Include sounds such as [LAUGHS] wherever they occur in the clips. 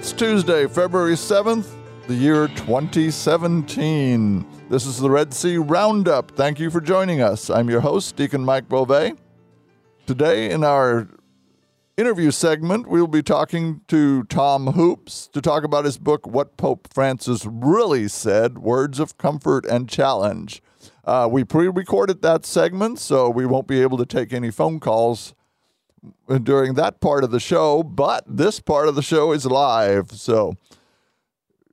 It's Tuesday, February 7th, the year 2017. This is the Red C Roundup. Thank you for joining us. I'm your host, Deacon Mike Beauvais. Today, in our interview segment, we'll be talking to Tom Hoopes to talk about his book, What Pope Francis Really Said Words of Comfort and Challenge. Uh, we pre recorded that segment, so we won't be able to take any phone calls during that part of the show, but this part of the show is live. So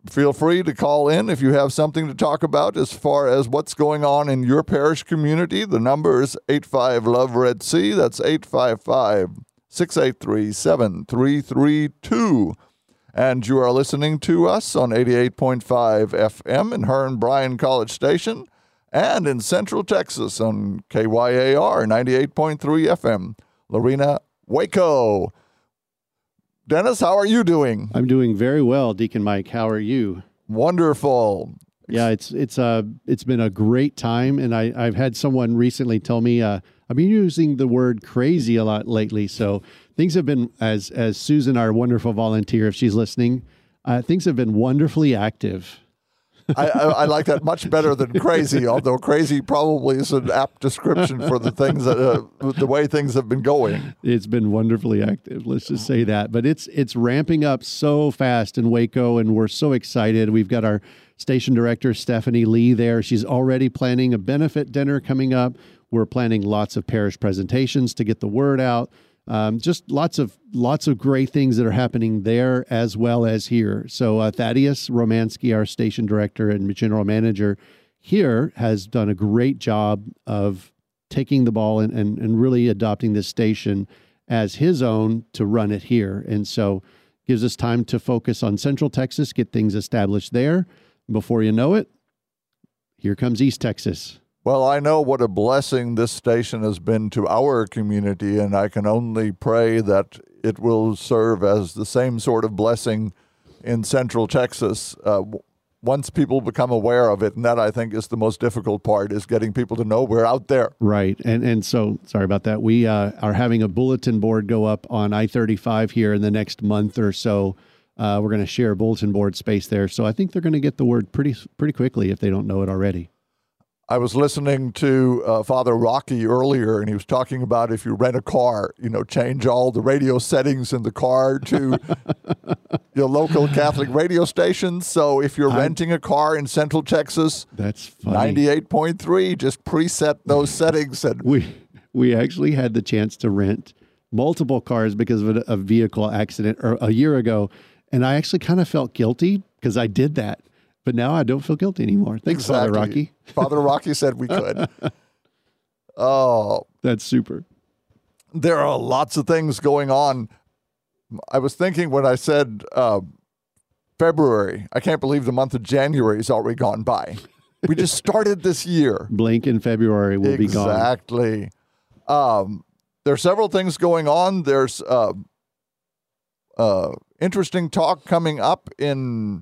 feel free to call in if you have something to talk about as far as what's going on in your parish community. The number is 85 Love Red C. That's 855 683 7332. And you are listening to us on 88.5 FM in Hearne Bryan College Station and in Central Texas on KYAR 98.3 FM. Lorena Waco. Dennis, how are you doing? I'm doing very well, Deacon Mike. How are you? Wonderful. Yeah, it's it's uh it's been a great time, and I I've had someone recently tell me uh, I've been using the word crazy a lot lately. So things have been as as Susan, our wonderful volunteer, if she's listening, uh, things have been wonderfully active. I, I, I, like that much better than crazy, although crazy probably is an apt description for the things that uh, the way things have been going. It's been wonderfully active. Let's just say that. But it's it's ramping up so fast in Waco, and we're so excited. We've got our station director Stephanie Lee there. She's already planning a benefit dinner coming up. We're planning lots of parish presentations to get the word out. Um, just lots of lots of great things that are happening there as well as here. So uh, Thaddeus Romansky, our station director and general manager here, has done a great job of taking the ball and, and, and really adopting this station as his own to run it here. And so gives us time to focus on Central Texas, get things established there. Before you know it, here comes East Texas. Well, I know what a blessing this station has been to our community, and I can only pray that it will serve as the same sort of blessing in Central Texas uh, once people become aware of it. And that I think is the most difficult part is getting people to know we're out there. Right, and and so sorry about that. We uh, are having a bulletin board go up on I thirty five here in the next month or so. Uh, we're going to share a bulletin board space there, so I think they're going to get the word pretty pretty quickly if they don't know it already. I was listening to uh, Father Rocky earlier, and he was talking about if you rent a car, you know, change all the radio settings in the car to [LAUGHS] your local Catholic radio station. So if you're I, renting a car in Central Texas, that's ninety-eight point three. Just preset those [LAUGHS] settings, and we we actually had the chance to rent multiple cars because of a, a vehicle accident or a year ago, and I actually kind of felt guilty because I did that but now I don't feel guilty anymore. Thanks, exactly. Father Rocky. [LAUGHS] Father Rocky said we could. [LAUGHS] Oh, that's super. There are lots of things going on. I was thinking when I said uh, February, I can't believe the month of January has already gone by. We just [LAUGHS] started this year. Blink in February will exactly. be gone. Exactly. Um, there are several things going on. There's uh, uh, interesting talk coming up in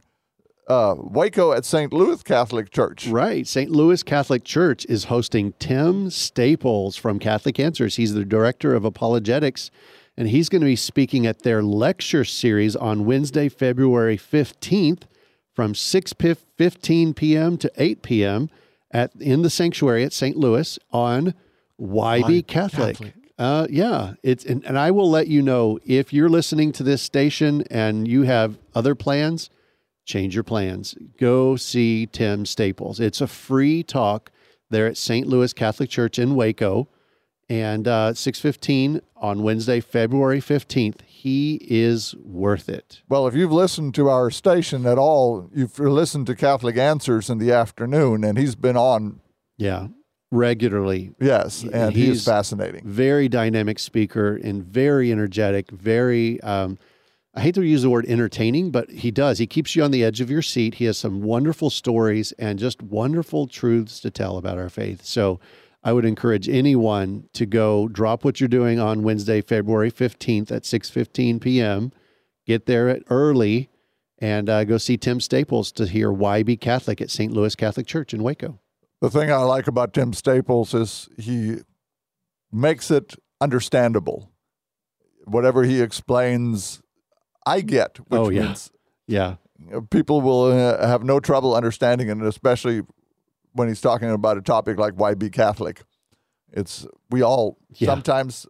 uh, Waco at St. Louis Catholic Church. Right. St. Louis Catholic Church is hosting Tim Staples from Catholic Answers. He's the director of apologetics, and he's going to be speaking at their lecture series on Wednesday, February 15th from 6 15 p.m. to 8 p.m. at in the sanctuary at St. Louis on Why Be Catholic. Catholic. Uh, yeah, it's and, and I will let you know if you're listening to this station and you have other plans change your plans. Go see Tim Staples. It's a free talk there at St. Louis Catholic Church in Waco, and uh, six fifteen on Wednesday, February fifteenth. He is worth it. Well, if you've listened to our station at all, you've listened to Catholic Answers in the afternoon, and he's been on. Yeah, regularly. Yes, and he's he is fascinating. Very dynamic speaker and very energetic. Very. Um, I hate to use the word entertaining, but he does. He keeps you on the edge of your seat. He has some wonderful stories and just wonderful truths to tell about our faith. So I would encourage anyone to go drop what you're doing on Wednesday, February 15th at 6:15 p.m. Get there early and uh, go see Tim Staples to hear Why Be Catholic at St. Louis Catholic Church in Waco. The thing I like about Tim Staples is he makes it understandable. Whatever he explains I get, which Oh, yeah. means Yeah. people will uh, have no trouble understanding it, especially when he's talking about a topic like why be Catholic. It's we all Yeah. sometimes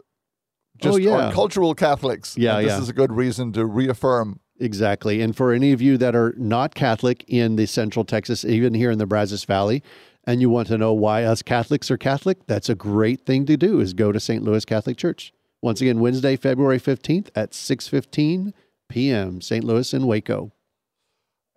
just Oh, yeah. are cultural Catholics. Yeah, and this yeah. is a good reason to reaffirm. Exactly. And for any of you that are not Catholic in the central Texas, even here in the Brazos Valley, and you want to know why us Catholics are Catholic, that's a great thing to do is go to St. Louis Catholic Church. Once again, Wednesday, February 15th at 6:15 p.m. St. Louis and Waco.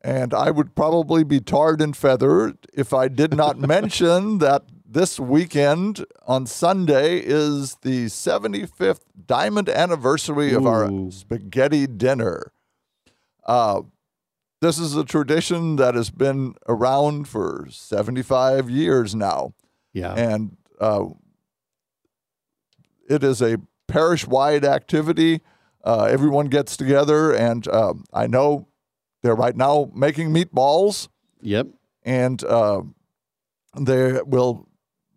And I would probably be tarred and feathered if I did not [LAUGHS] mention that this weekend on Sunday is the 75th diamond anniversary of our spaghetti dinner. Uh, this is a tradition that has been around for 75 years now. Yeah. And uh, it is a parish wide activity. Uh, everyone gets together, and um I know they're right now making meatballs, Yep. and uh, they will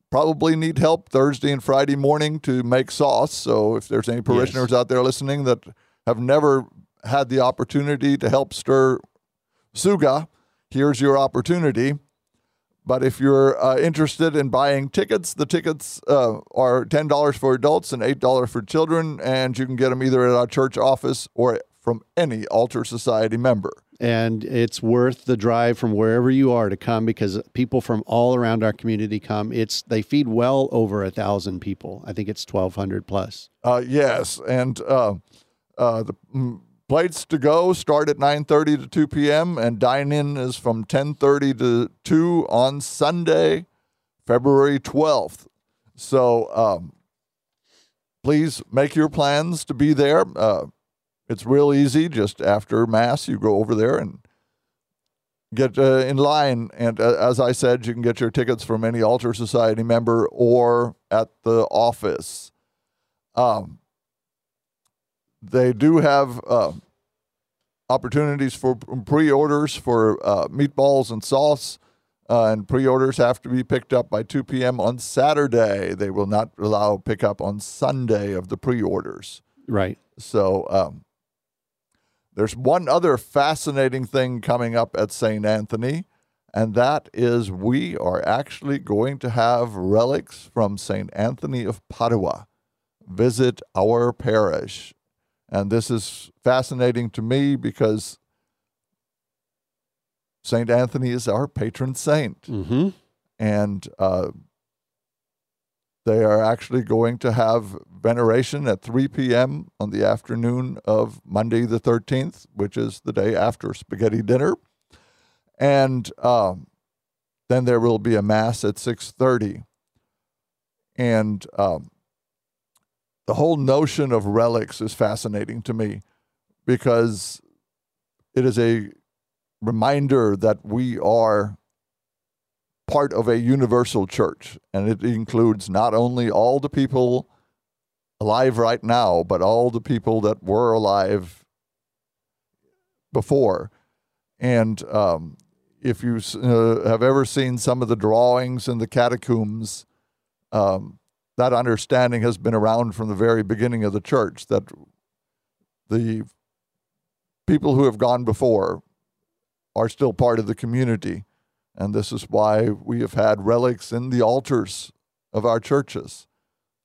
probably need help Thursday and Friday morning to make sauce. So if there's any parishioners out there listening that have never had the opportunity to help stir suga, here's your opportunity. But if you're uh, interested in buying tickets, the tickets uh, are ten dollars for adults and eight dollars for children, and you can get them either at our church office or from any Altar Society member. And it's worth the drive from wherever you are to come because people from all around our community come. It's they feed well over a thousand people. I think it's twelve hundred plus. Uh, yes, and uh, uh, the mm, plates to go start at 9:30 to 2 p.m. and dine-in is from 10:30 to 2 on Sunday, February 12th. So um, please make your plans to be there. Uh, it's real easy. Just after mass, you go over there and get uh, in line. And uh, as I said, you can get your tickets from any Altar Society member or at the office. Um, they do have uh, opportunities for pre-orders for uh, meatballs and sauce, uh, and pre-orders have to be picked up by 2 p.m. on Saturday. They will not allow pickup on Sunday of the pre-orders. Right. So um, there's one other fascinating thing coming up at St. Anthony, and that is we are actually going to have relics from St. Anthony of Padua visit our parish. And this is fascinating to me because St. Anthony is our patron saint Mm-hmm. and uh, they are actually going to have veneration at 3 p.m. on the afternoon of Monday the 13th, which is the day after spaghetti dinner, and um, then there will be a mass at 6:30. And um, the whole notion of relics is fascinating to me because it is a reminder that we are part of a universal church, and it includes not only all the people alive right now, but all the people that were alive before. And um, if you uh, have ever seen some of the drawings in the catacombs, um, that understanding has been around from the very beginning of the church that the people who have gone before are still part of the community. And this is why we have had relics in the altars of our churches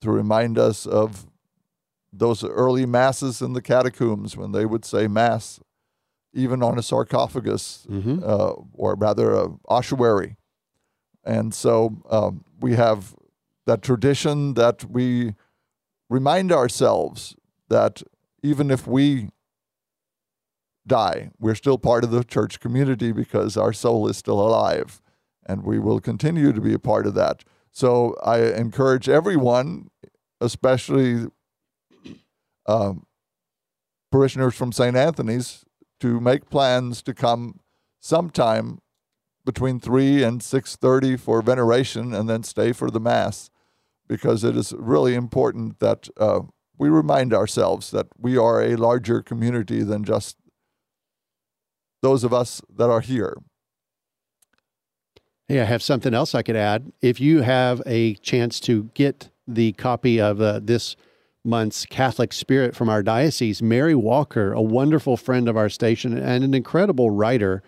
to remind us of those early masses in the catacombs when they would say mass, even on a sarcophagus, Mm-hmm. uh, or rather a ossuary. And so um, we have that tradition that we remind ourselves that even if we die, we're still part of the church community because our soul is still alive and we will continue to be a part of that. So I encourage everyone, especially um, parishioners from St. Anthony's, to make plans to come sometime between 3 and 6.30 for veneration and then stay for the mass because it is really important that uh, we remind ourselves that we are a larger community than just those of us that are here. Hey, I have something else I could add. If you have a chance to get the copy of uh, this month's Catholic Spirit from our diocese, Mary Walker, a wonderful friend of our station and an incredible writer,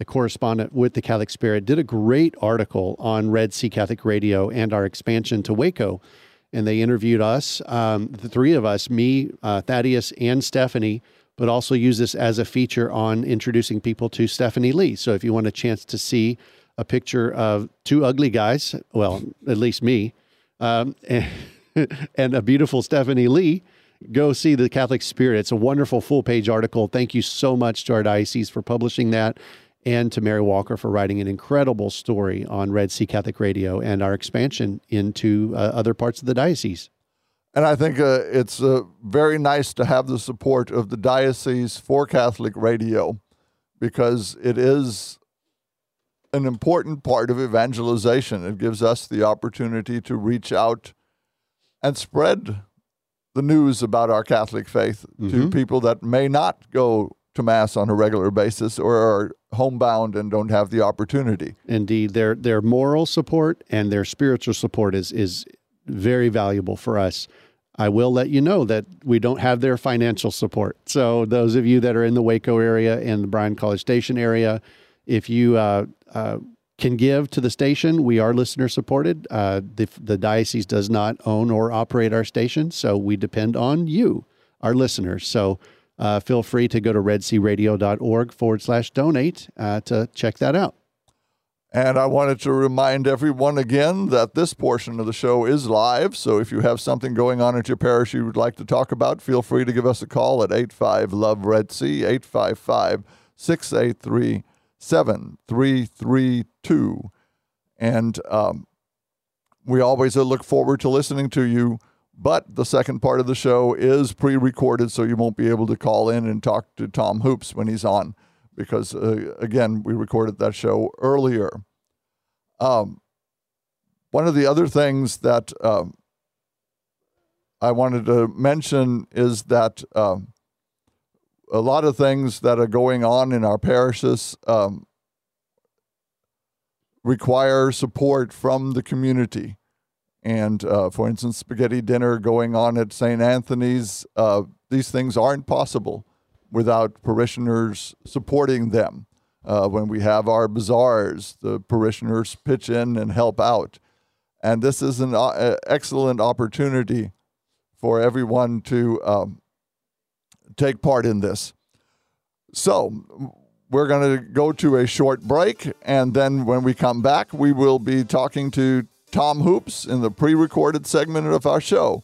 a correspondent with the Catholic Spirit, did a great article on Red C Catholic Radio and our expansion to Waco. And they interviewed us, um, the three of us, me, uh, Thaddeus, and Stephanie, but also use this as a feature on introducing people to Stephanie Lee. So if you want a chance to see a picture of two ugly guys, well, at least me, um, [LAUGHS] and, and a beautiful Stephanie Lee, go see the Catholic Spirit. It's a wonderful full page article. Thank you so much to our diocese for publishing that and to Mary Walker for writing an incredible story on Red C Catholic Radio and our expansion into uh, other parts of the diocese. And I think uh, it's uh, very nice to have the support of the Diocese for Catholic Radio because it is an important part of evangelization. It gives us the opportunity to reach out and spread the news about our Catholic faith mm-hmm. to people that may not go to Mass on a regular basis or are homebound and don't have the opportunity. Indeed, their their moral support and their spiritual support is is very valuable for us. I will let you know that we don't have their financial support. So those of you that are in the Waco area and the Bryan College Station area, if you uh, uh, can give to the station, we are listener supported. Uh, the, the diocese does not own or operate our station, so we depend on you, our listeners. So uh, feel free to go to redcradio.org forward slash donate uh, to check that out. And I wanted to remind everyone again that this portion of the show is live. So if you have something going on at your parish you would like to talk about, feel free to give us a call at 85 Love Red C, 855 683 7332. And um, we always look forward to listening to you. But the second part of the show is pre recorded, so you won't be able to call in and talk to Tom Hoopes when he's on because uh, again we recorded that show earlier. Um, one of the other things that um, I wanted to mention is that um, a lot of things that are going on in our parishes um, require support from the community. And uh, for instance, spaghetti dinner going on at St. Anthony's, uh, these things aren't possible without parishioners supporting them. Uh, when we have our bazaars, the parishioners pitch in and help out. And this is an uh, excellent opportunity for everyone to um, take part in this. So, we're going to go to a short break, and then when we come back, we will be talking to Tom Hoopes in the pre recorded segment of our show.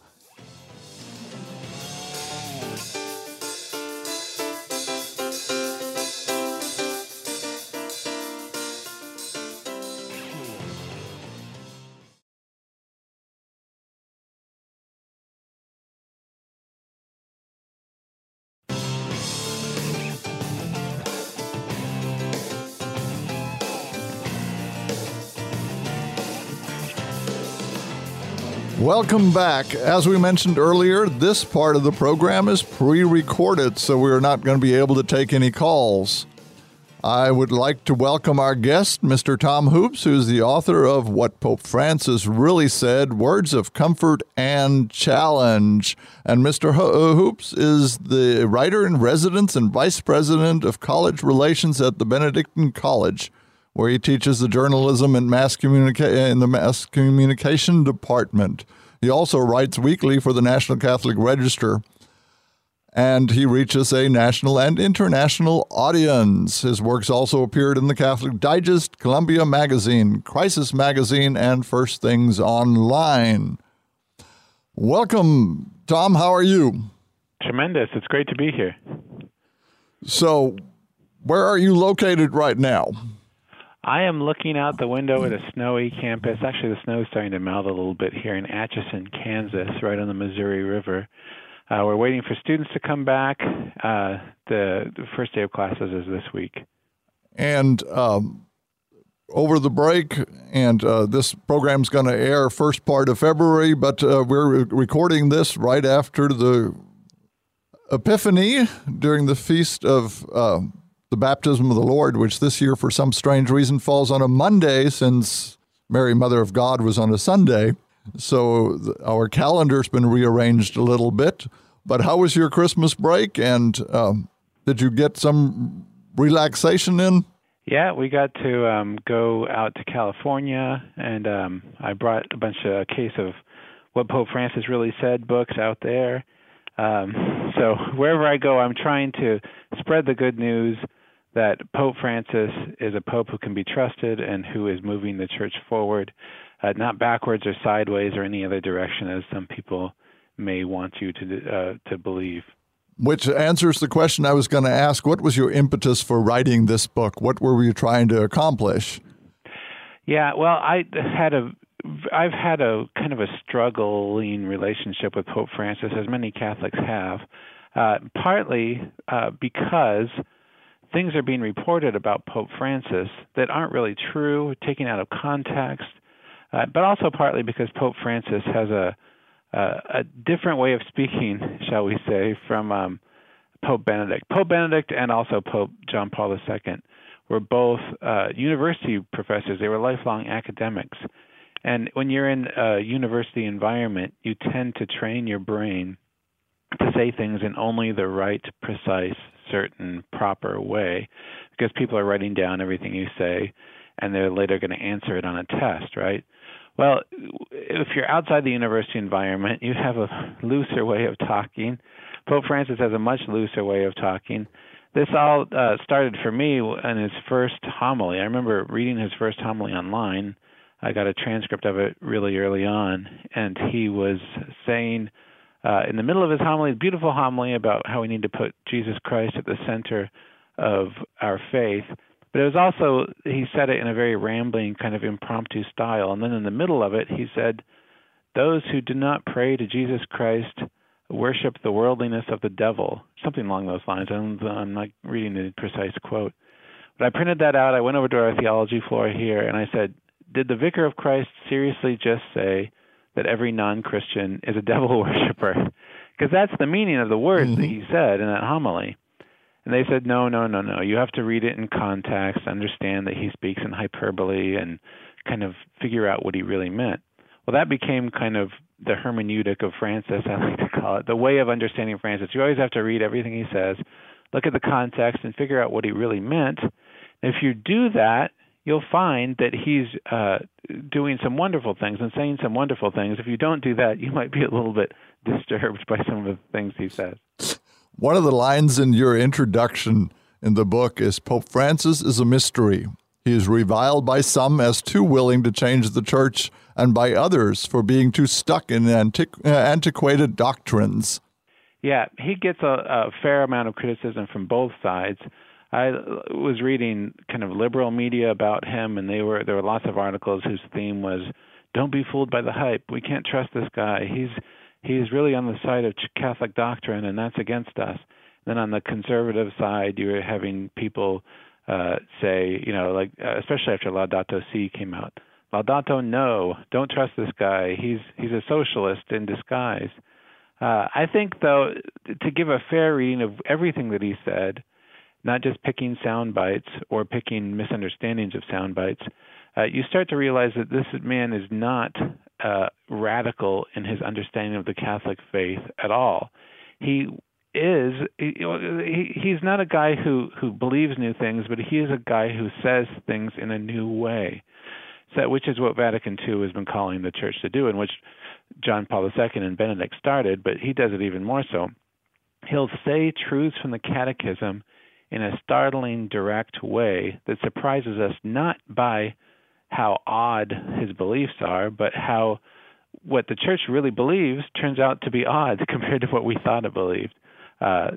Welcome back. As we mentioned earlier, this part of the program is pre recorded, so we're not going to be able to take any calls. I would like to welcome our guest, Mr. Tom Hoopes, who's the author of What Pope Francis Really Said Words of Comfort and Challenge. And Mr. Uh, Hoopes is the writer in residence and vice president of college relations at the Benedictine College, where he teaches the journalism and mass communica- in the mass communication department. He also writes weekly for the National Catholic Register, and he reaches a national and international audience. His works also appeared in the Catholic Digest, Columbia Magazine, Crisis Magazine, and First Things Online. Welcome, Tom. How are you? Tremendous. It's great to be here. So, where are you located right now? I am looking out the window at a snowy campus. Actually, the snow is starting to melt a little bit here in Atchison, Kansas, right on the Missouri River. Uh, we're waiting for students to come back. Uh, the, the, first day of classes is this week. And um, over the break, and uh, this program's going to air first part of February, but uh, we're recording this right after the Epiphany during the feast of uh, the baptism of the Lord, which this year, for some strange reason, falls on a Monday since Mary, Mother of God, was on a Sunday. So our calendar's been rearranged a little bit. But how was your Christmas break? And um, did you get some relaxation in? Yeah, we got to um, go out to California, and um, I brought a bunch of a case of what Pope Francis really said books out there. Um, so [LAUGHS] wherever I go, I'm trying to spread the good news that Pope Francis is a pope who can be trusted and who is moving the church forward, uh, not backwards or sideways or any other direction as some people may want you to uh, to believe. Which answers the question I was going to ask. What was your impetus for writing this book? What were you trying to accomplish? Yeah, well, I had a I've had a kind of a struggling relationship with Pope Francis, as many Catholics have, uh, partly uh, because things are being reported about Pope Francis that aren't really true, taken out of context, uh, but also partly because Pope Francis has a a different way of speaking, [LAUGHS] shall we say, from um, Pope Benedict. Pope Benedict and also Pope John Paul II were both uh, university professors. They were lifelong academics. And when you're in a university environment, you tend to train your brain to say things in only the right, precise, certain, proper way because people are writing down everything you say and they're later going to answer it on a test, right? Well, if you're outside the university environment, you have a looser way of talking. Pope Francis has a much looser way of talking. This all uh, started for me in his first homily. I remember reading his first homily online. I got a transcript of it really early on, and he was saying uh, in the middle of his homily, beautiful homily about how we need to put Jesus Christ at the center of our faith. But it was also he said it in a very rambling kind of impromptu style. And then in the middle of it he said those who do not pray to jesus christ worship the worldliness of the devil. Something along those lines. I'm, I'm not reading the precise quote. But i printed that out. I went over to our theology floor here and i said did the vicar of christ seriously just say that every non-christian is a [LAUGHS] devil worshiper because that's the meaning of the words mm-hmm. that he said in that homily and they said, no, no, no, no. You have to read it in context, understand that he speaks in hyperbole, and kind of figure out what he really meant. Well, that became kind of the hermeneutic of Francis, [LAUGHS] I like to call it, the way of understanding Francis. You always have to read everything he says, look at the context, and figure out what he really meant. If you do that, you'll find that he's uh, doing some wonderful things and saying some wonderful things. If you don't do that, [LAUGHS] you might be a little bit disturbed by some of the things he says. One of the lines in your introduction in the book is Pope Francis is a mystery. He is reviled by some as too willing to change the church and by others for being too stuck in antiqu- uh, antiquated doctrines. Yeah, he gets a, a fair amount of criticism from both sides. I was reading kind of liberal media about him, and they were there were lots of articles whose theme was "Don't be fooled by the hype. We can't trust this guy. He's he's really on the side of Catholic doctrine, and that's against us. Then on the conservative side, you're having people uh, say, you know, like uh, especially after Laudato Si came out, Laudato no, don't trust this guy. He's he's a socialist in disguise. Uh, I think though, to give a fair reading of everything that he said, not just picking sound bites or picking misunderstandings of sound bites, uh, you start to realize that this man is not uh, radical in his understanding of the Catholic faith at all. He is he, he's not a guy who who believes new things, but he is a guy who says things in a new way. So, which is what Vatican II has been calling the church to do, and which John Paul II and Benedict started, but he does it even more so. He'll say truths from the Catechism in a startling, direct way that surprises us not by how odd his beliefs are, but how what the church really believes turns out to be odd [LAUGHS] compared to what we thought it believed. Uh,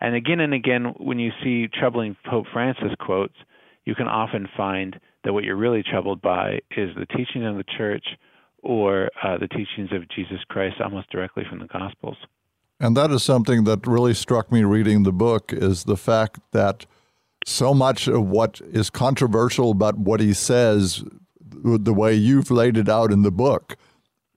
and again and again, when you see troubling Pope Francis quotes, you can often find that what you're really troubled by is the teaching of the church or uh, the teachings of Jesus Christ almost directly from the Gospels. And that is something that really struck me reading the book is the fact that so much of what is controversial about what he says, the way you've laid it out in the book,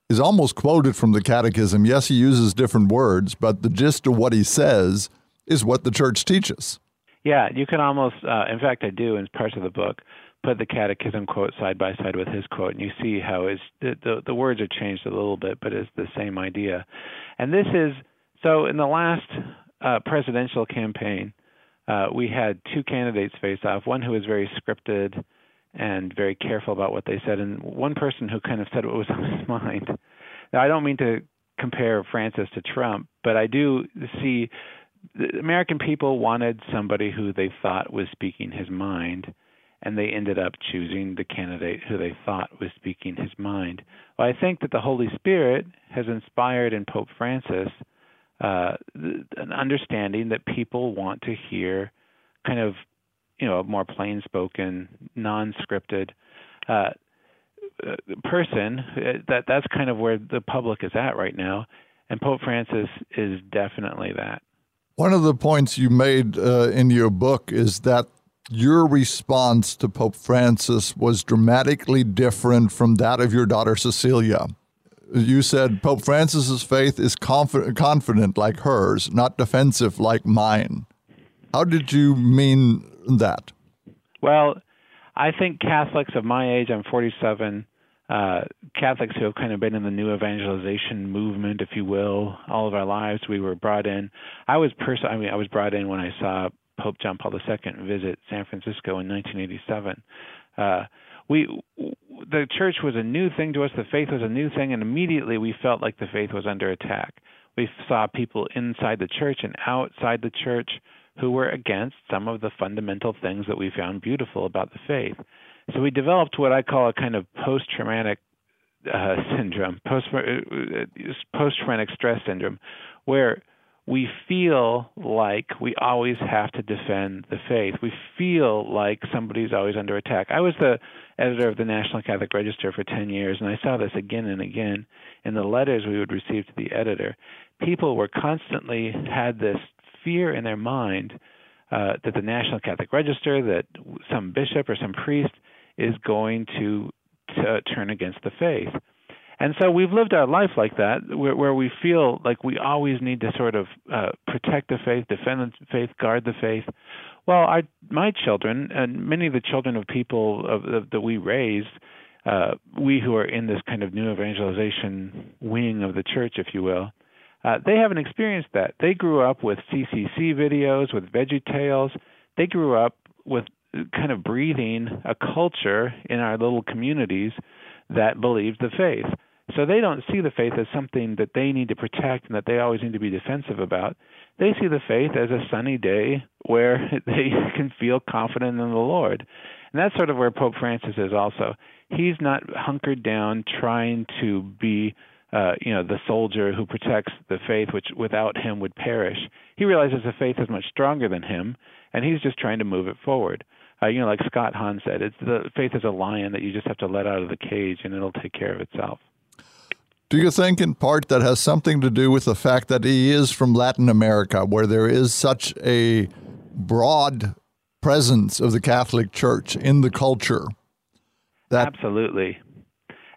is almost quoted from the Catechism. Yes, he uses different words, but the gist of what he says is what the church teaches. Yeah, you can almost, uh, in fact, I do in parts of the book, put the catechism quote side by side with his quote, and you see how the, the, the words are changed a little bit, but it's the same idea. And this is so in the last uh, presidential campaign, uh, we had two candidates face off one who was very scripted and very careful about what they said, and one person who kind of said what was [LAUGHS] on his mind. Now, I don't mean to compare Francis to Trump, but I do see the American people wanted somebody who they thought was speaking his mind, and they ended up choosing the candidate who they thought was speaking his mind. Well, I think that the Holy Spirit has inspired in Pope Francis uh, an understanding that people want to hear kind of, you know, a more plain spoken, non scripted uh, uh, person. Uh, that that's kind of where the public is at right now, and Pope Francis is definitely that. One of the points you made uh, in your book is that your response to Pope Francis was dramatically different from that of your daughter Cecilia. You said Pope Francis's faith is confident, like hers, not defensive like mine. How did you mean that? Well, I think Catholics of my age, I'm 47, uh, Catholics who have kind of been in the new evangelization movement, if you will, all of our lives. We were brought in. I was pers- I mean, I was brought in when I saw Pope John Paul II visit San Francisco in 1987. Uh, we the church was a new thing to us. The faith was a new thing, and immediately we felt like the faith was under attack. We saw people inside the church and outside the church who were against some of the fundamental things that we found beautiful about the faith. So we developed what I call a kind of post-traumatic uh, [LAUGHS] syndrome, post uh, post-traumatic stress syndrome, where we feel like we always have to defend the faith. We feel like somebody's always under attack. I was the editor of the National Catholic Register for 10 years, and I saw this again and again in the letters we would receive to the editor. People were constantly had this fear in their mind uh, that the National Catholic Register, that some bishop or some priest is going to, to turn against the faith. And so we've lived our life like that, where, where we feel like we always need to sort of uh, protect the faith, defend the faith, guard the faith. Well, our, my children and many of the children of people of, of, that we raised, uh, we who are in this kind of new evangelization wing of the church, if you will, uh, they haven't experienced that. They grew up with CCC videos, with Veggie Tales. They grew up with kind of breathing a culture in our little communities that believed the faith. So they don't see the faith as something that they need to protect and that they always need to be defensive about. They see the faith as a sunny day where [LAUGHS] they can feel confident in the Lord. And that's sort of where Pope Francis is also. He's not hunkered down trying to be uh, you know, the soldier who protects the faith, which without him would perish. He realizes the faith is much stronger than him, and he's just trying to move it forward. Uh, you know, like Scott Hahn said, it's the faith is a lion that you just have to let out of the cage, and it'll take care of itself. Do you think, in part, that has something to do with the fact that he is from Latin America, where there is such a broad presence of the Catholic Church in the culture? That- Absolutely.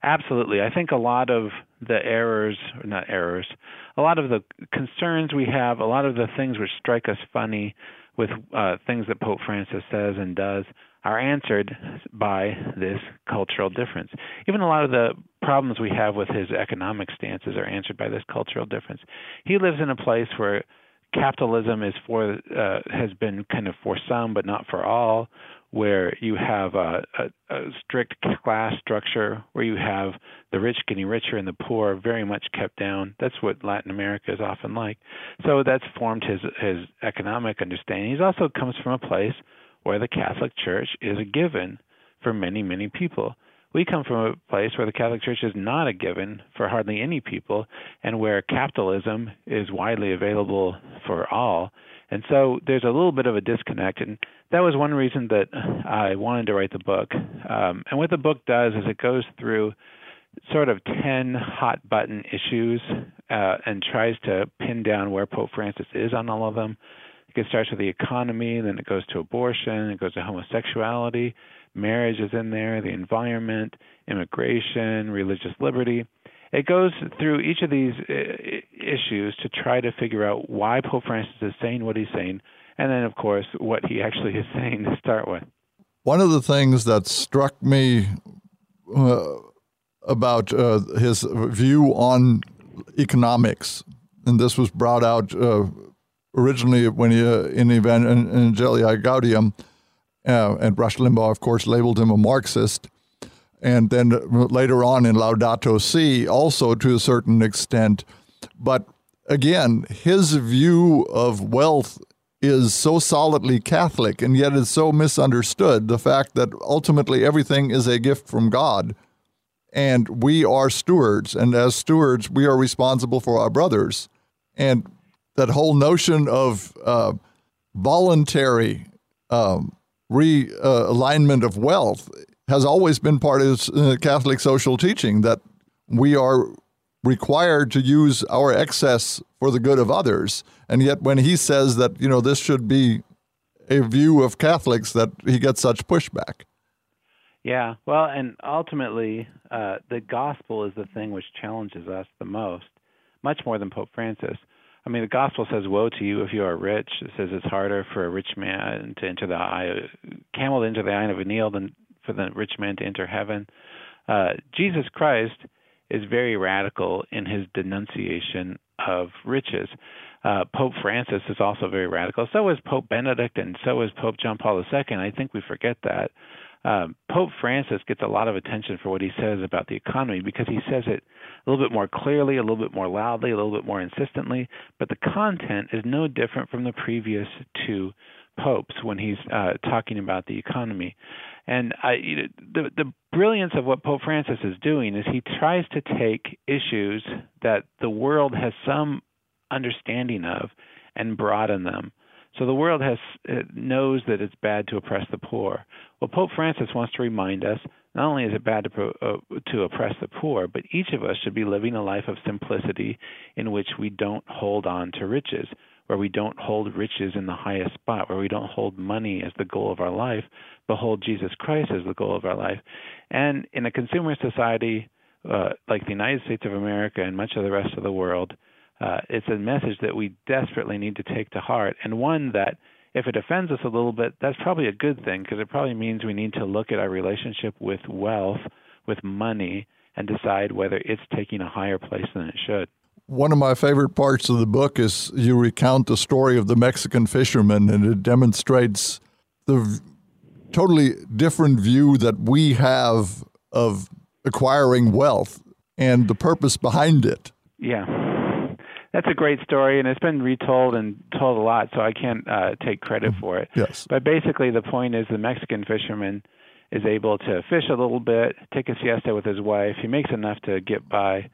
Absolutely. I think a lot of the errors, not errors, a lot of the concerns we have, a lot of the things which strike us funny with uh, things that Pope Francis says and does are answered by this cultural difference. Even a lot of the problems we have with his economic stances are answered by this cultural difference. He lives in a place where capitalism is for uh, has been kind of for some but not for all where you have a, a, a, strict class structure, where you have the rich getting richer and the poor very much kept down. That's what Latin America is often like. So that's formed his his economic understanding. He also comes from a place where the Catholic Church is a given for many, many people. We come from a place where the Catholic Church is not a given for hardly any people, and where capitalism is widely available for all. And so there's a little bit of a disconnect, and that was one reason that I wanted to write the book. Um, and what the book does is it goes through sort of 10 hot button issues uh, and tries to pin down where Pope Francis is on all of them. It starts with the economy, then it goes to abortion, it goes to homosexuality, marriage is in there, the environment, immigration, religious liberty. It goes through each of these uh, issues to try to figure out why Pope Francis is saying what he's saying, and then, of course, what he actually is saying to start with. One of the things that struck me uh, about uh, his view on economics, and this was brought out uh, originally when he uh, in Evangelii Gaudium, uh, and Rush Limbaugh, of course, labeled him a Marxist, and then later on in Laudato Si, also to a certain extent, but again, his view of wealth is so solidly Catholic and yet is so misunderstood. The fact that ultimately everything is a gift from God and we are stewards, and as stewards, we are responsible for our brothers. And that whole notion of uh, voluntary um, realignment of wealth has always been part of uh, Catholic social teaching that we are required to use our excess for the good of others. And yet, when he says that, you know, this should be a view of Catholics, that he gets such pushback. Yeah, well, and ultimately, uh, the gospel is the thing which challenges us the most, much more than Pope Francis. I mean, the gospel says, "Woe to you if you are rich." It says it's harder for a rich man to enter the eye, of camel to enter the eye of a needle than for the rich man to enter heaven. Uh, Jesus Christ is very radical in his denunciation of riches. Uh, Pope Francis is also very radical. So is Pope Benedict, and so is Pope John Paul II. I think we forget that. Um, Pope Francis gets a lot of attention for what he says about the economy because he says it a little bit more clearly, a little bit more loudly, a little bit more insistently. But the content is no different from the previous two popes when he's uh, talking about the economy. And I, the the brilliance of what Pope Francis is doing is he tries to take issues that the world has some understanding of and broaden them. So the world has knows that it's bad to oppress the poor. Well, Pope Francis wants to remind us not only is it bad to pro, uh, to oppress the poor, but each of us should be living a life of simplicity in which we don't hold on to riches where we don't hold riches in the highest spot, where we don't hold money as the goal of our life, but hold Jesus Christ as the goal of our life. And in a consumer society uh, like the United States of America and much of the rest of the world, uh, it's a message that we desperately need to take to heart, and one that, if it offends us a little bit, that's probably a good thing because it probably means we need to look at our relationship with wealth, with money, and decide whether it's taking a higher place than it should one of my favorite parts of the book is you recount the story of the Mexican fisherman, and it demonstrates the totally different view that we have of acquiring wealth and the purpose behind it. Yeah. That's a great story, and it's been retold and told a lot, so I can't uh, take credit mm-hmm. for it. Yes. But basically, the point is the Mexican fisherman is able to fish a little bit, take a siesta with his wife. He makes enough to get by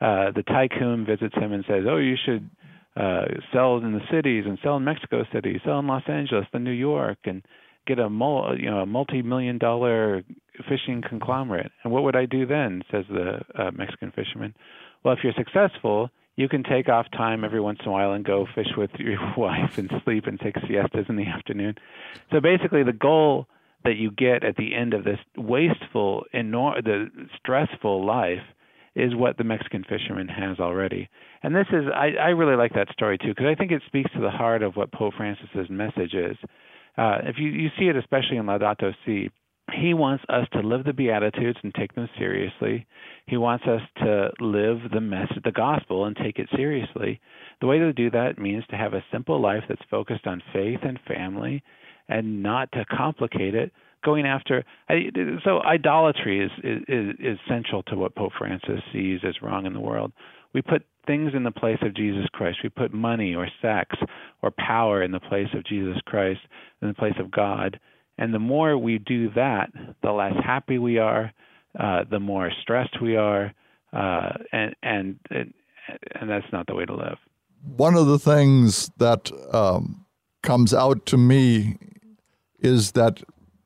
uh, the tycoon visits him and says, "Oh, you should uh, sell in the cities and sell in Mexico City, sell in Los Angeles, then New York, and get a mul- you know a multi-million dollar fishing conglomerate." And what would I do then? Says the uh, Mexican fisherman. Well, if you're successful, you can take off time every once in a while and go fish with your [LAUGHS] wife and sleep and take siestas in the afternoon. So basically, the goal that you get at the end of this wasteful, enor- the stressful life is what the Mexican fisherman has already. And this is, I, I really like that story too, because I think it speaks to the heart of what Pope Francis's message is. Uh, if you, you see it especially in Laudato Si, he wants us to live the Beatitudes and take them seriously. He wants us to live the message, the gospel, and take it seriously. The way to do that means to have a simple life that's focused on faith and family and not to complicate it going after. So idolatry is, is is central to what Pope Francis sees as wrong in the world. We put things in the place of Jesus Christ. We put money or sex or power in the place of Jesus Christ, in the place of God. And the more we do that, the less happy we are, uh, the more stressed we are, uh, and and and that's not the way to live. One of the things that um, comes out to me is that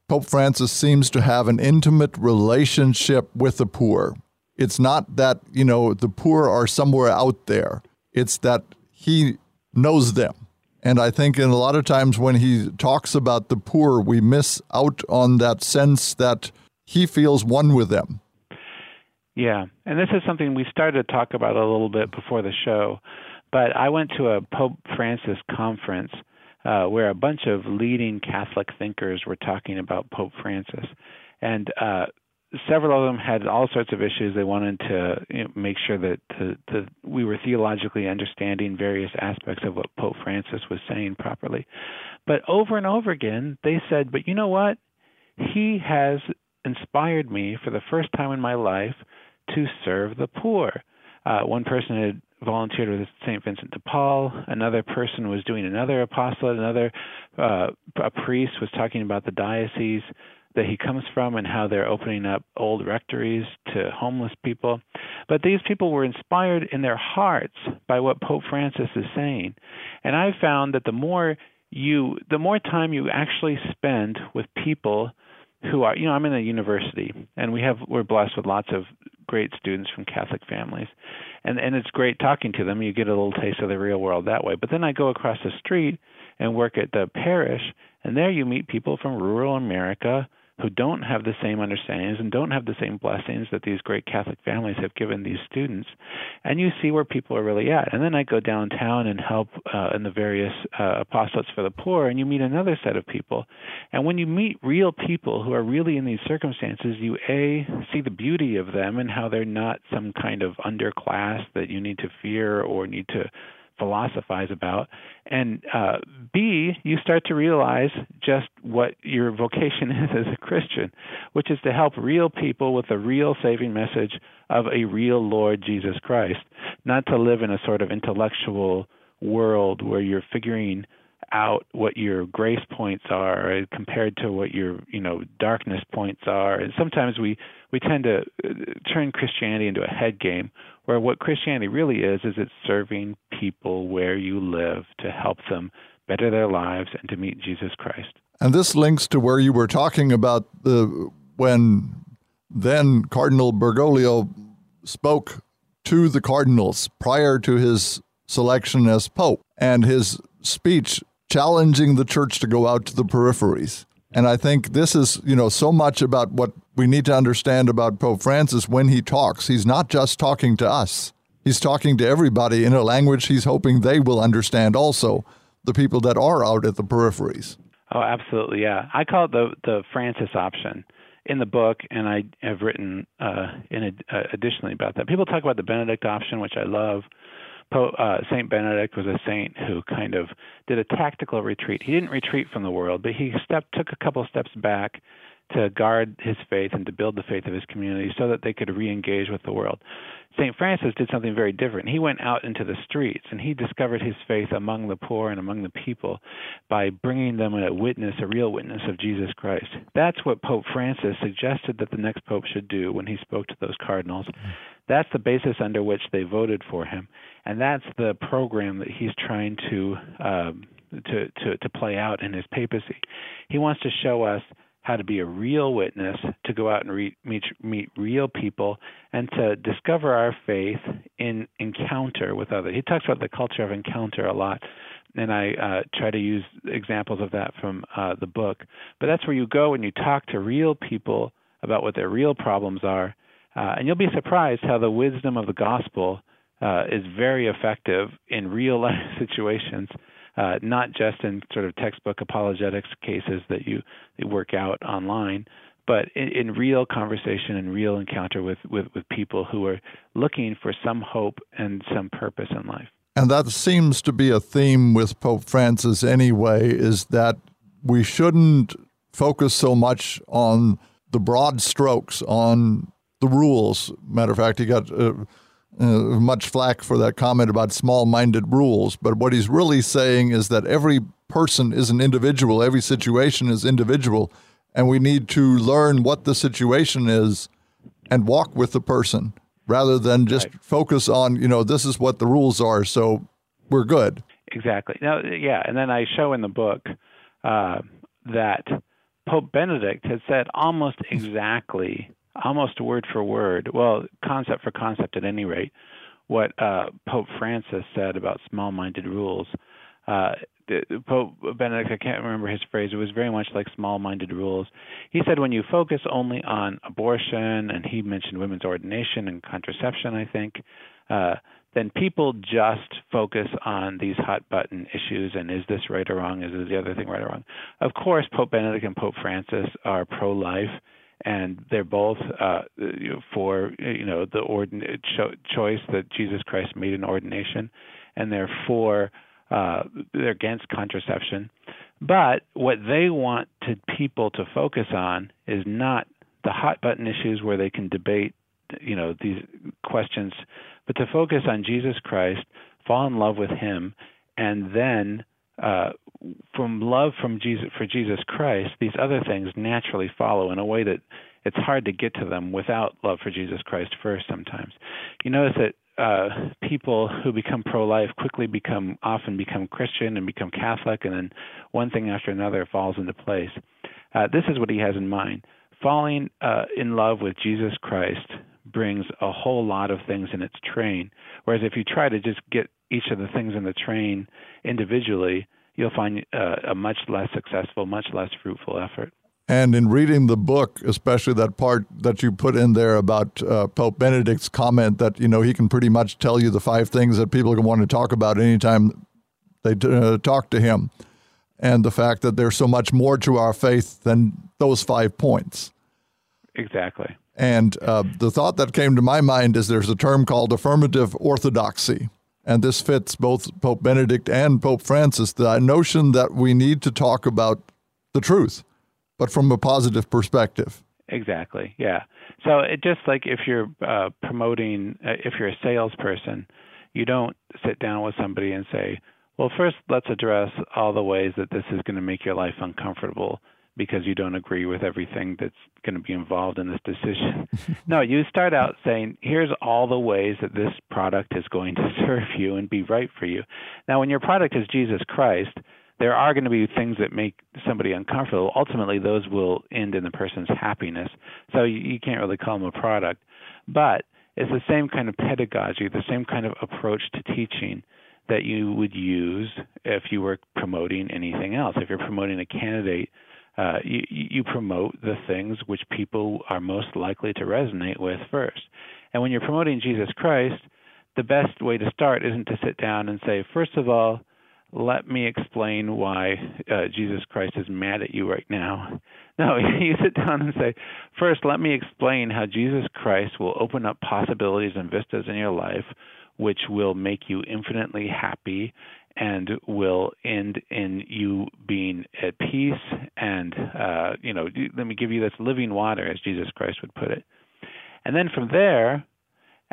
Pope Francis seems to have an intimate relationship with the poor. It's not that, you know, the poor are somewhere out there. It's that he knows them. And I think in a lot of times when he talks about the poor, we miss out on that sense that he feels one with them. Yeah. And this is something we started to talk about a little bit before the show. But I went to a Pope Francis conference uh, where a bunch of leading Catholic thinkers were talking about Pope Francis, and uh, several of them had all sorts of issues. They wanted to you know, make sure that we were theologically understanding various aspects of what Pope Francis was saying properly. But over and over again, they said, "But you know what? He has inspired me for the first time in my life to serve the poor." Uh, one person had volunteered with St. Vincent de Paul. Another person was doing another apostolate. Another uh, a priest was talking about the diocese that he comes from and how they're opening up old rectories to homeless people. But these people were inspired in their hearts by what Pope Francis is saying. And I found that the more you the more time you actually spend with people who are you know I'm in a university and we have we're blessed with lots of great students from Catholic families and and it's great talking to them you get a little taste of the real world that way but then I go across the street and work at the parish and there you meet people from rural America who don't have the same understandings and don't have the same blessings that these great Catholic families have given these students. And you see where people are really at. And then I go downtown and help uh, in the various uh, apostolates for the poor, and you meet another set of people. And when you meet real people who are really in these circumstances, you A, see the beauty of them and how they're not some kind of underclass that you need to fear or need to philosophize about. And uh, B, you start to realize just what your vocation [LAUGHS] is as a Christian, which is to help real people with a real saving message of a real Lord Jesus Christ, not to live in a sort of intellectual world where you're figuring out what your grace points are compared to what your you know darkness points are. And sometimes we we tend to uh, turn christianity into a head game where what christianity really is is it's serving people where you live to help them better their lives and to meet jesus christ. And this links to where you were talking about the when then cardinal bergoglio spoke to the cardinals prior to his selection as pope and his speech challenging the church to go out to the peripheries. And I think this is, you know, so much about what we need to understand about Pope Francis when he talks. He's not just talking to us. He's talking to everybody in a language he's hoping they will understand also, the people that are out at the peripheries. Oh, absolutely, yeah. I call it the the Francis option in the book, and I have written uh, in ad- uh, additionally about that. People talk about the Benedict option, which I love uh, Saint Benedict was a saint who kind of did a tactical retreat. He didn't retreat from the world, but he stepped took a couple steps back to guard his faith and to build the faith of his community so that they could re-engage with the world. St. Francis did something very different. He went out into the streets and he discovered his faith among the poor and among the people by bringing them a witness, a real witness of Jesus Christ. That's what Pope Francis suggested that the next pope should do when he spoke to those cardinals. That's the basis under which they voted for him, and that's the program that he's trying to um, to, to to play out in his papacy. He wants to show us how to be a real witness, to go out and re- meet meet real people, and to discover our faith in encounter with others. He talks about the culture of encounter a lot, and I uh, try to use examples of that from uh, the book. But that's where you go and you talk to real people about what their real problems are, uh, and you'll be surprised how the wisdom of the gospel uh, is very effective in real life [LAUGHS] situations, uh, not just in sort of textbook apologetics cases that you, work out online, but in, in real conversation and real encounter with, with, with people who are looking for some hope and some purpose in life. And that seems to be a theme with Pope Francis anyway, is that we shouldn't focus so much on the broad strokes, on the rules. Matter of fact, he got uh, uh, much flack for that comment about small minded rules. But what he's really saying is that every person is an individual, every situation is individual, and we need to learn what the situation is and walk with the person rather than just right. focus on, you know, this is what the rules are, so we're good. Exactly. Now, yeah, and then I show in the book uh, that Pope Benedict had said almost [LAUGHS] exactly almost word for word, well, concept for concept at any rate, what uh, Pope Francis said about small minded rules. Uh, Pope Benedict, I can't remember his phrase, it was very much like small minded rules. He said when you focus only on abortion, and he mentioned women's ordination and contraception, I think, uh, then people just focus on these hot button issues and is this right or wrong? Is the other thing right or wrong? Of course, Pope Benedict and Pope Francis are pro life and they're both uh, for you know the ordin- cho- choice that Jesus Christ made in ordination, and they're for uh, they're against contraception. But what they want to people to focus on is not the hot button issues where they can debate you know these questions, but to focus on Jesus Christ, fall in love with Him, and then uh, from love from Jesus for Jesus Christ, these other things naturally follow in a way that it's hard to get to them without love for Jesus Christ first. Sometimes, you notice that uh, people who become pro-life quickly become often become Christian and become Catholic, and then one thing after another falls into place. Uh, this is what he has in mind: falling uh, in love with Jesus Christ brings a whole lot of things in its train. Whereas if you try to just get each of the things in the train individually, you'll find uh, a much less successful, much less fruitful effort. And in reading the book, especially that part that you put in there about uh, Pope Benedict's comment that you know he can pretty much tell you the five things that people can want to talk about anytime they uh, talk to him, and the fact that there's so much more to our faith than those five points. Exactly. And uh, the thought that came to my mind is there's a term called affirmative orthodoxy, and this fits both Pope Benedict and Pope Francis, the notion that we need to talk about the truth, but from a positive perspective. Exactly. Yeah. So it just like if you're uh, promoting, uh, if you're a salesperson, you don't sit down with somebody and say, "Well, first let's address all the ways that this is going to make your life uncomfortable." Because you don't agree with everything that's going to be involved in this decision. [LAUGHS] no, you start out saying, here's all the ways that this product is going to [LAUGHS] serve you and be right for you. Now, when your product is Jesus Christ, there are going to be things that make somebody uncomfortable. Ultimately, those will end in the person's happiness. So you, you can't really call them a product. But it's the same kind of pedagogy, the same kind of approach to teaching that you would use if you were promoting anything else. If you're promoting a candidate uh, you, you promote the things which people are most likely to resonate with first. And when you're promoting Jesus Christ, the best way to start isn't to sit down and say, first of all, let me explain why uh, Jesus Christ is mad at you right now. [LAUGHS] No, [LAUGHS] you sit down and say, first, let me explain how Jesus Christ will open up possibilities and vistas in your life which will make you infinitely happy and will end in you being at peace and uh, you know let me give you this living water as jesus christ would put it. And then from there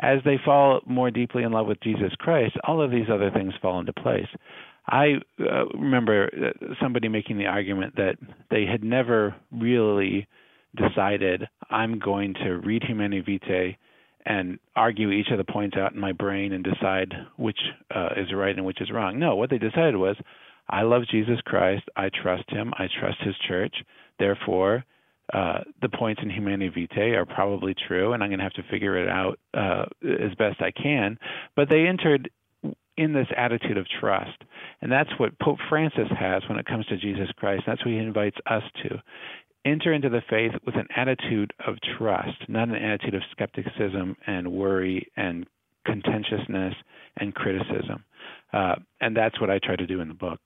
as they fall more deeply in love with jesus christ all of these other things fall into place. I uh, remember uh, somebody making the argument that they had never really decided i'm going to read humanae vitae and argue each of the points out in my brain and decide which uh, is right and which is wrong. No, what they decided was, I love Jesus Christ. I trust him. I trust his church. Therefore, uh, the points in Humanae Vitae are probably true, and I'm going to have to figure it out uh, as best I can. But they entered in this attitude of trust. And that's what Pope Francis has when it comes to Jesus Christ. That's what he invites us to enter into the faith with an attitude of trust, not an attitude of skepticism and worry and contentiousness and criticism. Uh, and that's what I try to do in the book.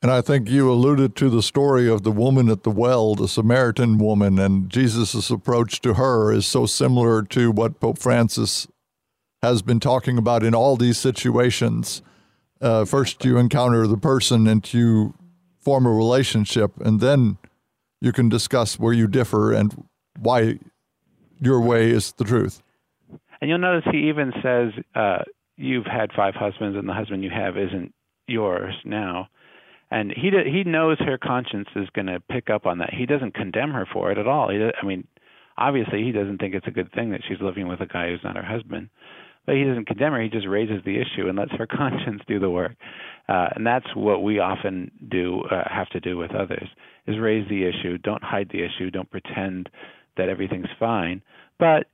And I think you alluded to the story of the woman at the well, the Samaritan woman, and Jesus' approach to her is so similar to what Pope Francis has been talking about in all these situations. Uh, first, you encounter the person and you form a relationship, and then you can discuss where you differ and why your way is the truth. And you'll notice he even says, uh, "You've had five husbands, and the husband you have isn't yours now." And he he knows her conscience is going to pick up on that. He doesn't condemn her for it at all. He, I mean, obviously he doesn't think it's a good thing that she's living with a guy who's not her husband but he doesn't condemn her. He just raises the issue and lets her [LAUGHS] conscience do the work. Uh, and that's what we often do uh, have to do with others is raise the issue. Don't hide the issue. Don't pretend that everything's fine. But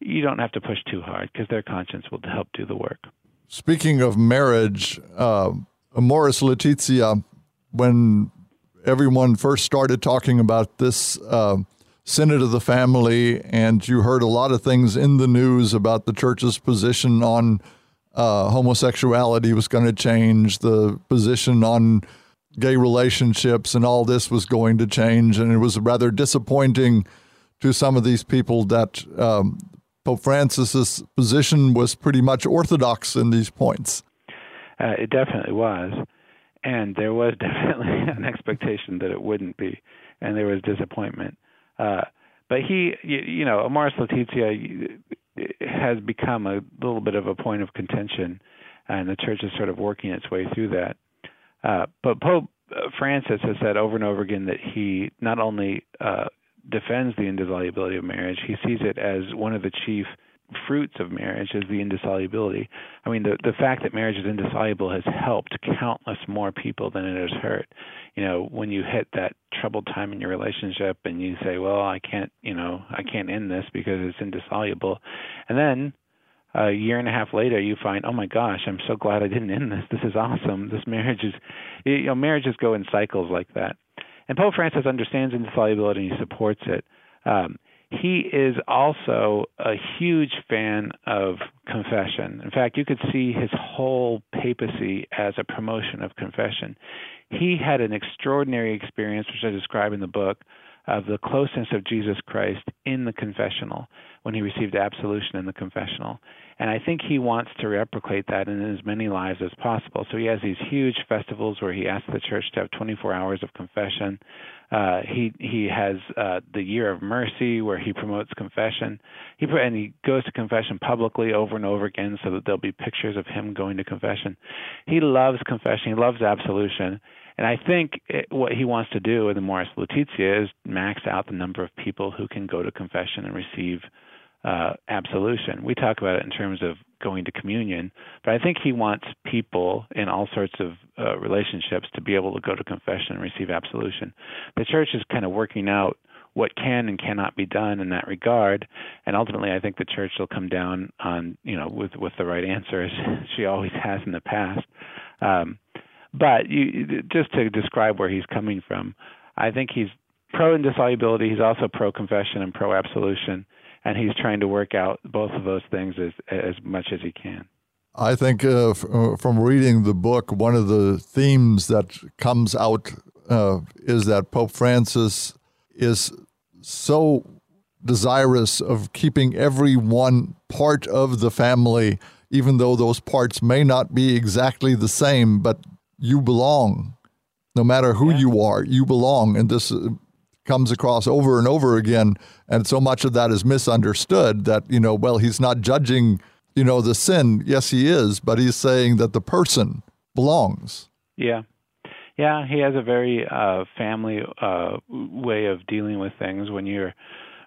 you don't have to push too hard because their conscience will help do the work. Speaking of marriage, uh, Amoris Laetitia, when everyone first started talking about this uh, Synod of the Family, and you heard a lot of things in the news about the church's position on uh, homosexuality was going to change, the position on gay relationships, and all this was going to change. And it was rather disappointing to some of these people that um, Pope Francis's position was pretty much orthodox in these points. Uh, it definitely was. And there was [LAUGHS] definitely an expectation that it wouldn't be, and there was disappointment. Uh, but he, you, you know, Amoris Laetitia has become a little bit of a point of contention, and the church is sort of working its way through that. Uh, but Pope Francis has said over and over again that he not only uh, defends the indissolubility of marriage, he sees it as one of the chief fruits of marriage is the indissolubility. I mean, the the fact that marriage is indissoluble has helped countless more people than it has hurt. You know, when you hit that troubled time in your relationship and you say, "Well, I can't, you know, I can't end this because it's indissoluble," and then a year and a half later you find, "Oh my gosh, I'm so glad I didn't end this. This is awesome. This marriage is, you know, marriages go in cycles like that." And Pope Francis understands indissolubility and he supports it. Um, he is also a huge fan of confession. In fact, you could see his whole papacy as a promotion of confession. He had an extraordinary experience, which I describe in the book, of the closeness of Jesus Christ in the confessional when he received absolution in the confessional. And I think he wants to replicate that in as many lives as possible. So he has these huge festivals where he asks the church to have 24 hours of confession. Uh, he he has uh, the Year of Mercy where he promotes confession. He and he goes to confession publicly over and over again, so that there'll be pictures of him going to confession. He loves confession. He loves absolution. And I think it, what he wants to do with the Amoris Laetitia is max out the number of people who can go to confession and receive uh, absolution. We talk about it in terms of going to communion, but I think he wants people in all sorts of uh, relationships to be able to go to confession and receive absolution. The church is kind of working out what can and cannot be done in that regard, and ultimately, I think the church will come down on you know with with the right answer as [LAUGHS] she always has in the past. Um, but you, just to describe where he's coming from, I think he's pro indissolubility. He's also pro confession and pro absolution and he's trying to work out both of those things as as much as he can. I think uh, f- uh, from reading the book, one of the themes that comes out uh, is that Pope Francis is so desirous of keeping every one part of the family, even though those parts may not be exactly the same, but you belong. No matter who yeah. you are, you belong. And this uh, comes across over and over again and so much of that is misunderstood that you know well he's not judging you know the sin yes he is but he's saying that the person belongs yeah yeah he has a very uh family uh way of dealing with things when your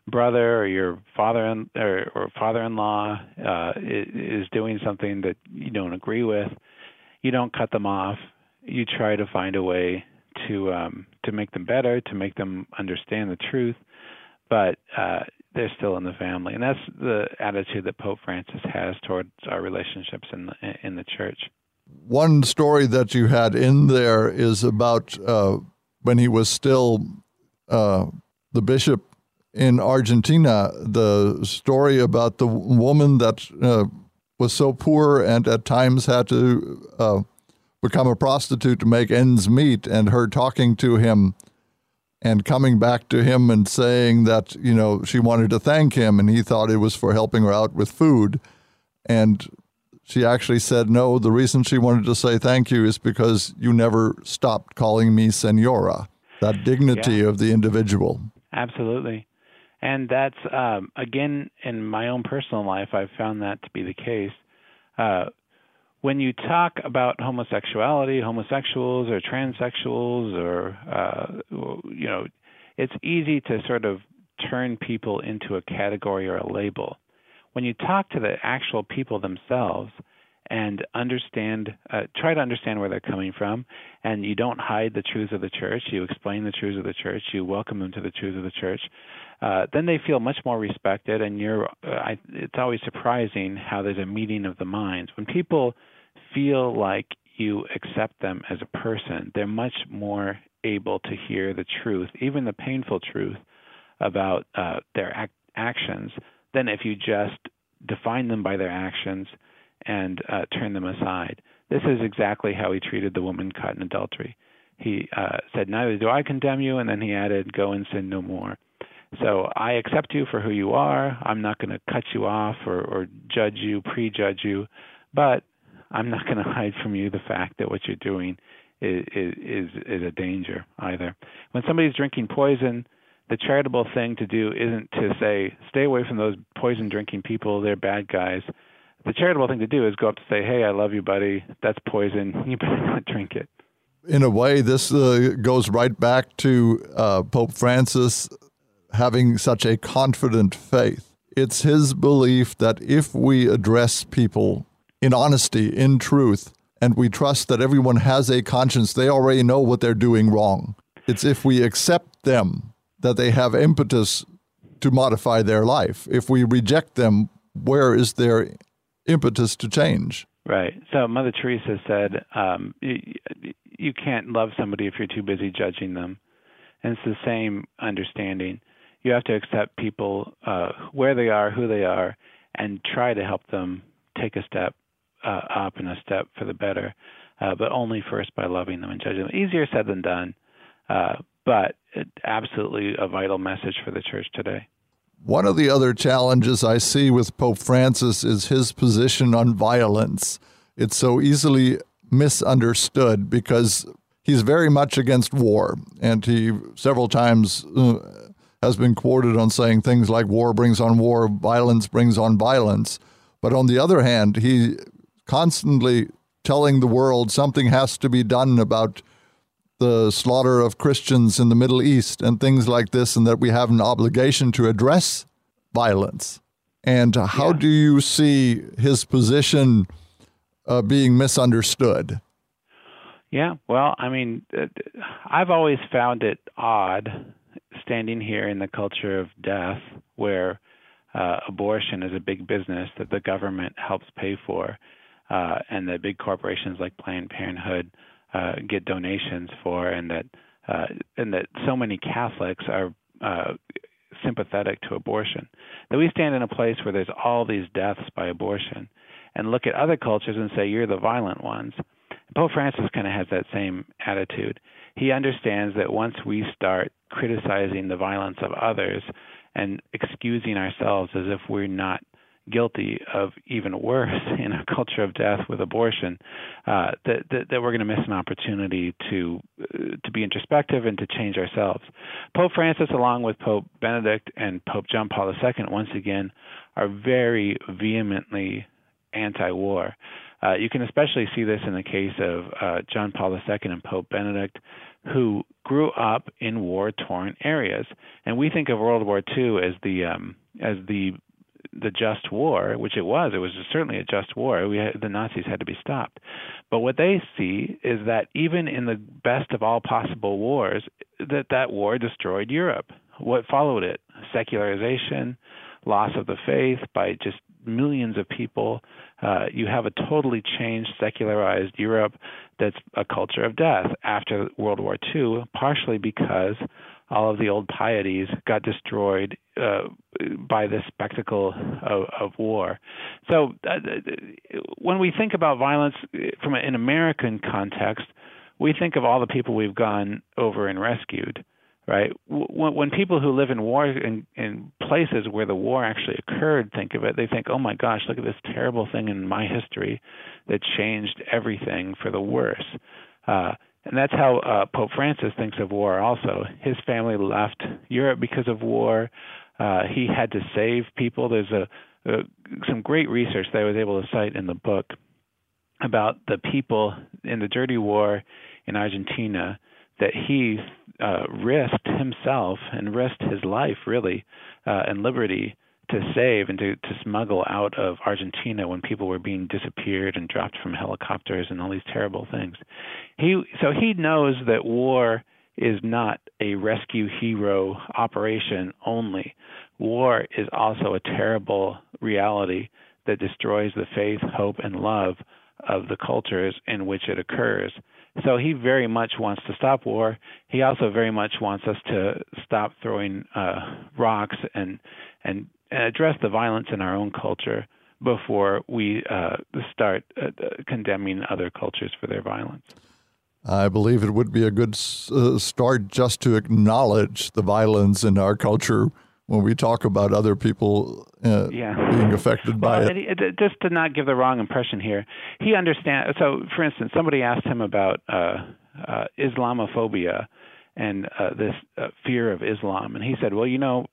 brother or your father or, or father-in-law uh is doing something that you don't agree with you don't cut them off you try to find a way to um, to make them better, to make them understand the truth, but uh, they're still in the family, and that's the attitude that Pope Francis has towards our relationships in the in the church. One story that you had in there is about uh, when he was still uh, the bishop in Argentina. The story about the woman that uh, was so poor and at times had to uh, become a prostitute to make ends meet, and her talking to him and coming back to him and saying that, you know, she wanted to thank him and he thought it was for helping her out with food. And she actually said, no, the reason she wanted to say thank you is because you never stopped calling me senora, that dignity yeah. of the individual. Absolutely. And that's, um, again, in my own personal life, I've found that to be the case. Uh, when you talk about homosexuality, homosexuals or transsexuals, or uh, you know, it's easy to sort of turn people into a category or a label. When you talk to the actual people themselves and understand, uh, try to understand where they're coming from, and you don't hide the truths of the church, you explain the truths of the church, you welcome them to the truths of the church. Uh, then they feel much more respected, and you're. Uh, I, it's always surprising how there's a meeting of the minds when people feel like you accept them as a person. They're much more able to hear the truth, even the painful truth, about uh, their ac- actions than if you just define them by their actions and uh, turn them aside. This is exactly how he treated the woman caught in adultery. He uh, said, Neither do I condemn you, and then he added, Go and sin no more. So I accept you for who you are. I'm not going to cut you off or, or judge you, prejudge you, but I'm not going [LAUGHS] to hide from you the fact that what you're doing is, is is a danger either. When somebody's drinking poison, the charitable thing to do isn't to say, "Stay away from those poison drinking people. They're bad guys." The charitable thing to do is go up to say, "Hey, I love you, buddy. That's poison. [LAUGHS] You better not drink it." In a way, this uh, goes right back to uh, Pope Francis having such a confident faith. It's his belief that if we address people in honesty, in truth, and we trust that everyone has a conscience, they already know what they're doing wrong. It's if we accept them that they have impetus to modify their life. If we reject them, where is their impetus to change? Right. So Mother Teresa said, um, you, you can't love somebody if you're too busy judging them. And it's the same understanding you have to accept people uh, where they are, who they are, and try to help them take a step uh, up and a step for the better, uh, but only first by loving them and judging them. Easier said than done, uh, but absolutely a vital message for the church today. One of the other challenges I see with Pope Francis is his position on violence. It's so easily misunderstood because he's very much against war, and he several times uh, has been quoted on saying things like war brings on war, violence brings on violence. But on the other hand, he constantly telling the world something has to be done about the slaughter of Christians in the Middle East and things like this, and that we have an obligation to address violence. And how yeah. do you see his position uh, being misunderstood? Yeah, well, I mean, uh, I've always found it odd standing here in the culture of death, where uh, abortion is a big business that the government helps pay for, uh, and that big corporations like Planned Parenthood uh, get donations for, and that uh, and that so many Catholics are uh, sympathetic to abortion. That we stand in a place where there's all these deaths by abortion, and look at other cultures and say you're the violent ones. Pope Francis kind of has that same attitude. He understands that once we start criticizing the violence of others and excusing ourselves as if we're not guilty of even worse [LAUGHS] in a culture of death with abortion, uh, that, that, that we're going to miss an opportunity to uh, to be introspective and to change ourselves. Pope Francis, along with Pope Benedict and Pope John Paul II, once again, are very vehemently anti-war. Uh, you can especially see this in the case of uh, John Paul II and Pope Benedict, who grew up in war-torn areas. And we think of World War II as the um, as the the just war, which it was. It was certainly a just war. We had, the Nazis had to be stopped. But what they see is that even in the best of all possible wars, that that war destroyed Europe. What followed it? Secularization, loss of the faith by just millions of people. Uh, you have a totally changed, secularized Europe that's a culture of death after World War II, partially because all of the old pieties got destroyed uh, by the spectacle of, of war. So, uh, when we think about violence from an American context, we think of all the people we've gone over and rescued right? When, when people who live in war in, in places where the war actually occurred think of it, they think, "Oh my gosh, look at this terrible thing in my history that changed everything for the worse." Uh, and that's how uh, Pope Francis thinks of war. Also, his family left Europe because of war. Uh, he had to save people. There's a, a some great research that I was able to cite in the book about the people in the dirty war in Argentina that he uh, risked himself and risked his life really uh, and liberty to save and to, to smuggle out of Argentina when people were being disappeared and dropped from helicopters and all these terrible things. He so he knows that war is not a rescue hero operation only. War is also a terrible reality that destroys the faith, hope, and love of the cultures in which it occurs. So he very much wants to stop war. He also very much wants us to stop throwing uh, rocks and and address the violence in our own culture before we uh, start uh, condemning other cultures for their violence. I believe it would be a good uh, start just to acknowledge the violence in our culture when we talk about other people uh, yeah. being affected by well, it. He, just to not give the wrong impression here, he understands. So, for instance, somebody asked him about uh, uh, Islamophobia, and uh, this uh, fear of Islam. And he said, well, you know,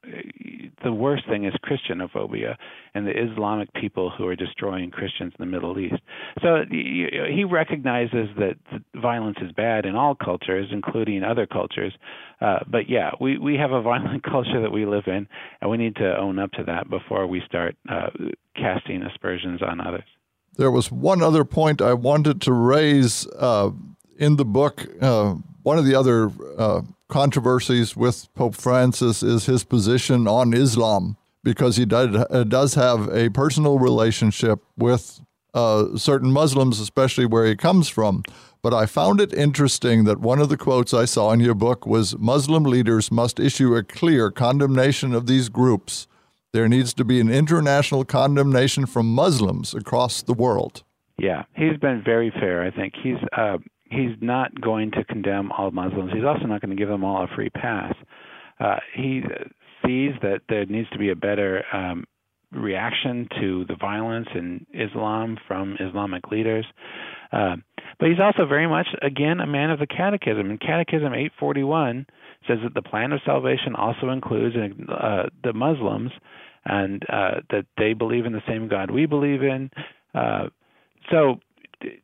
the worst thing is Christianophobia and the Islamic people who are destroying Christians in the Middle East. So he recognizes that violence is bad in all cultures, including other cultures. Uh, but yeah, we, we have a violent [LAUGHS] culture that we live in, and we need to own up to that before we start uh, casting aspersions on others. There was one other point I wanted to raise uh, in the book uh, one of the other uh, controversies with Pope Francis is his position on Islam, because he does, uh, does have a personal relationship with uh, certain Muslims, especially where he comes from. But I found it interesting that one of the quotes I saw in your book was Muslim leaders must issue a clear condemnation of these groups. There needs to be an international condemnation from Muslims across the world. Yeah, he's been very fair. I think he's uh, he's not going to condemn all Muslims. He's also not going to give them all a free pass. Uh, he sees that there needs to be a better um, reaction to the violence in Islam from Islamic leaders. Uh, but he's also very much, again, a man of the Catechism. And Catechism 841 says that the plan of salvation also includes uh, the Muslims and uh, that they believe in the same God we believe in. Uh, so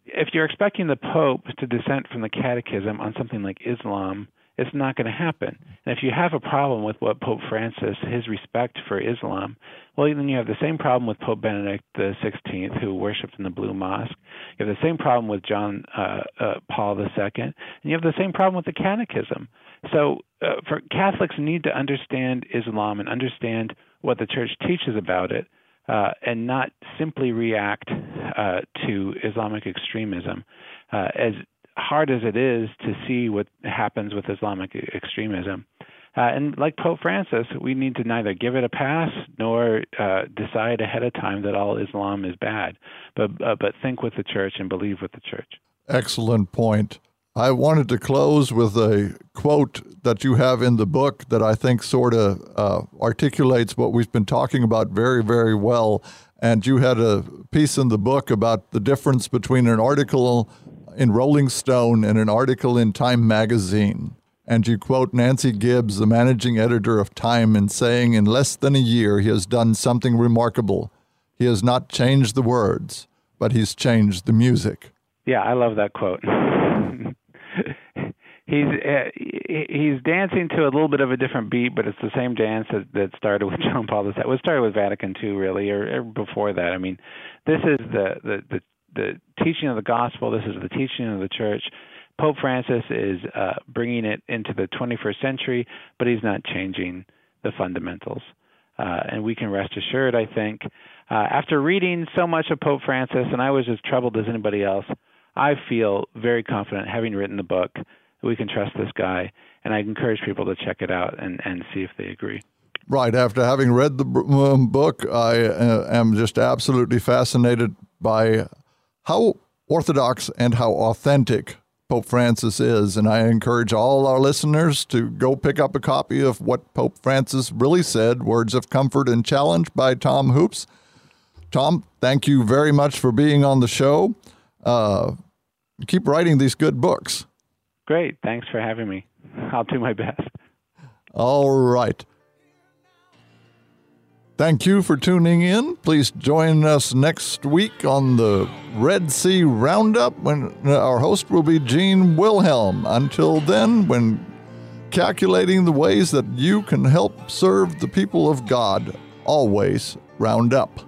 if you're expecting the Pope to dissent from the Catechism on something like Islam, it's not going to happen. And if you have a problem with what Pope Francis, his respect for Islam, well, then you have the same problem with Pope Benedict XVI, who worshipped in the Blue Mosque. You have the same problem with John uh, uh, Paul II, and you have the same problem with the Catechism. So, uh, for Catholics need to understand Islam and understand what the Church teaches about it uh, and not simply react uh, to Islamic extremism. Uh, as hard as it is to see what happens with Islamic extremism, uh, and like Pope Francis, we need to neither give it a pass nor uh, decide ahead of time that all Islam is bad, but uh, but think with the church and believe with the church. Excellent point. I wanted to close with a quote that you have in the book that I think sort of uh, articulates what we've been talking about very, very well. And you had a piece in the book about the difference between an article in Rolling Stone and an article in Time magazine. And you quote Nancy Gibbs, the managing editor of Time, in saying, In less than a year, he has done something remarkable. He has not changed the words, but he's changed the music. Yeah, I love that quote. [LAUGHS] he's uh, he's dancing to a little bit of a different beat, but it's the same dance that, that started with [LAUGHS] John Paul II. It started with Vatican II, really, or, or before that. I mean, this is the, the the the teaching of the gospel. This is the teaching of the church. Pope Francis is uh, bringing it into the 21st century, but he's not changing the fundamentals. Uh, and we can rest assured, I think, uh, after reading so much of Pope Francis, and I was as troubled as anybody else, I feel very confident, having written the book, we can trust this guy. And I encourage people to check it out and, and see if they agree. Right. After having read the um, book, I uh, am just absolutely fascinated by how orthodox and how authentic Pope Francis is. And I encourage all our listeners to go pick up a copy of What Pope Francis Really Said Words of Comfort and Challenge by Tom Hoopes. Tom, thank you very much for being on the show. Uh, keep writing these good books. Great. Thanks for having me. I'll do my best. All right. Thank you for tuning in. Please join us next week on the Red C Roundup when uh, our host will be Gene Wilhelm. Until then, when calculating the ways that you can help serve the people of God, always round up.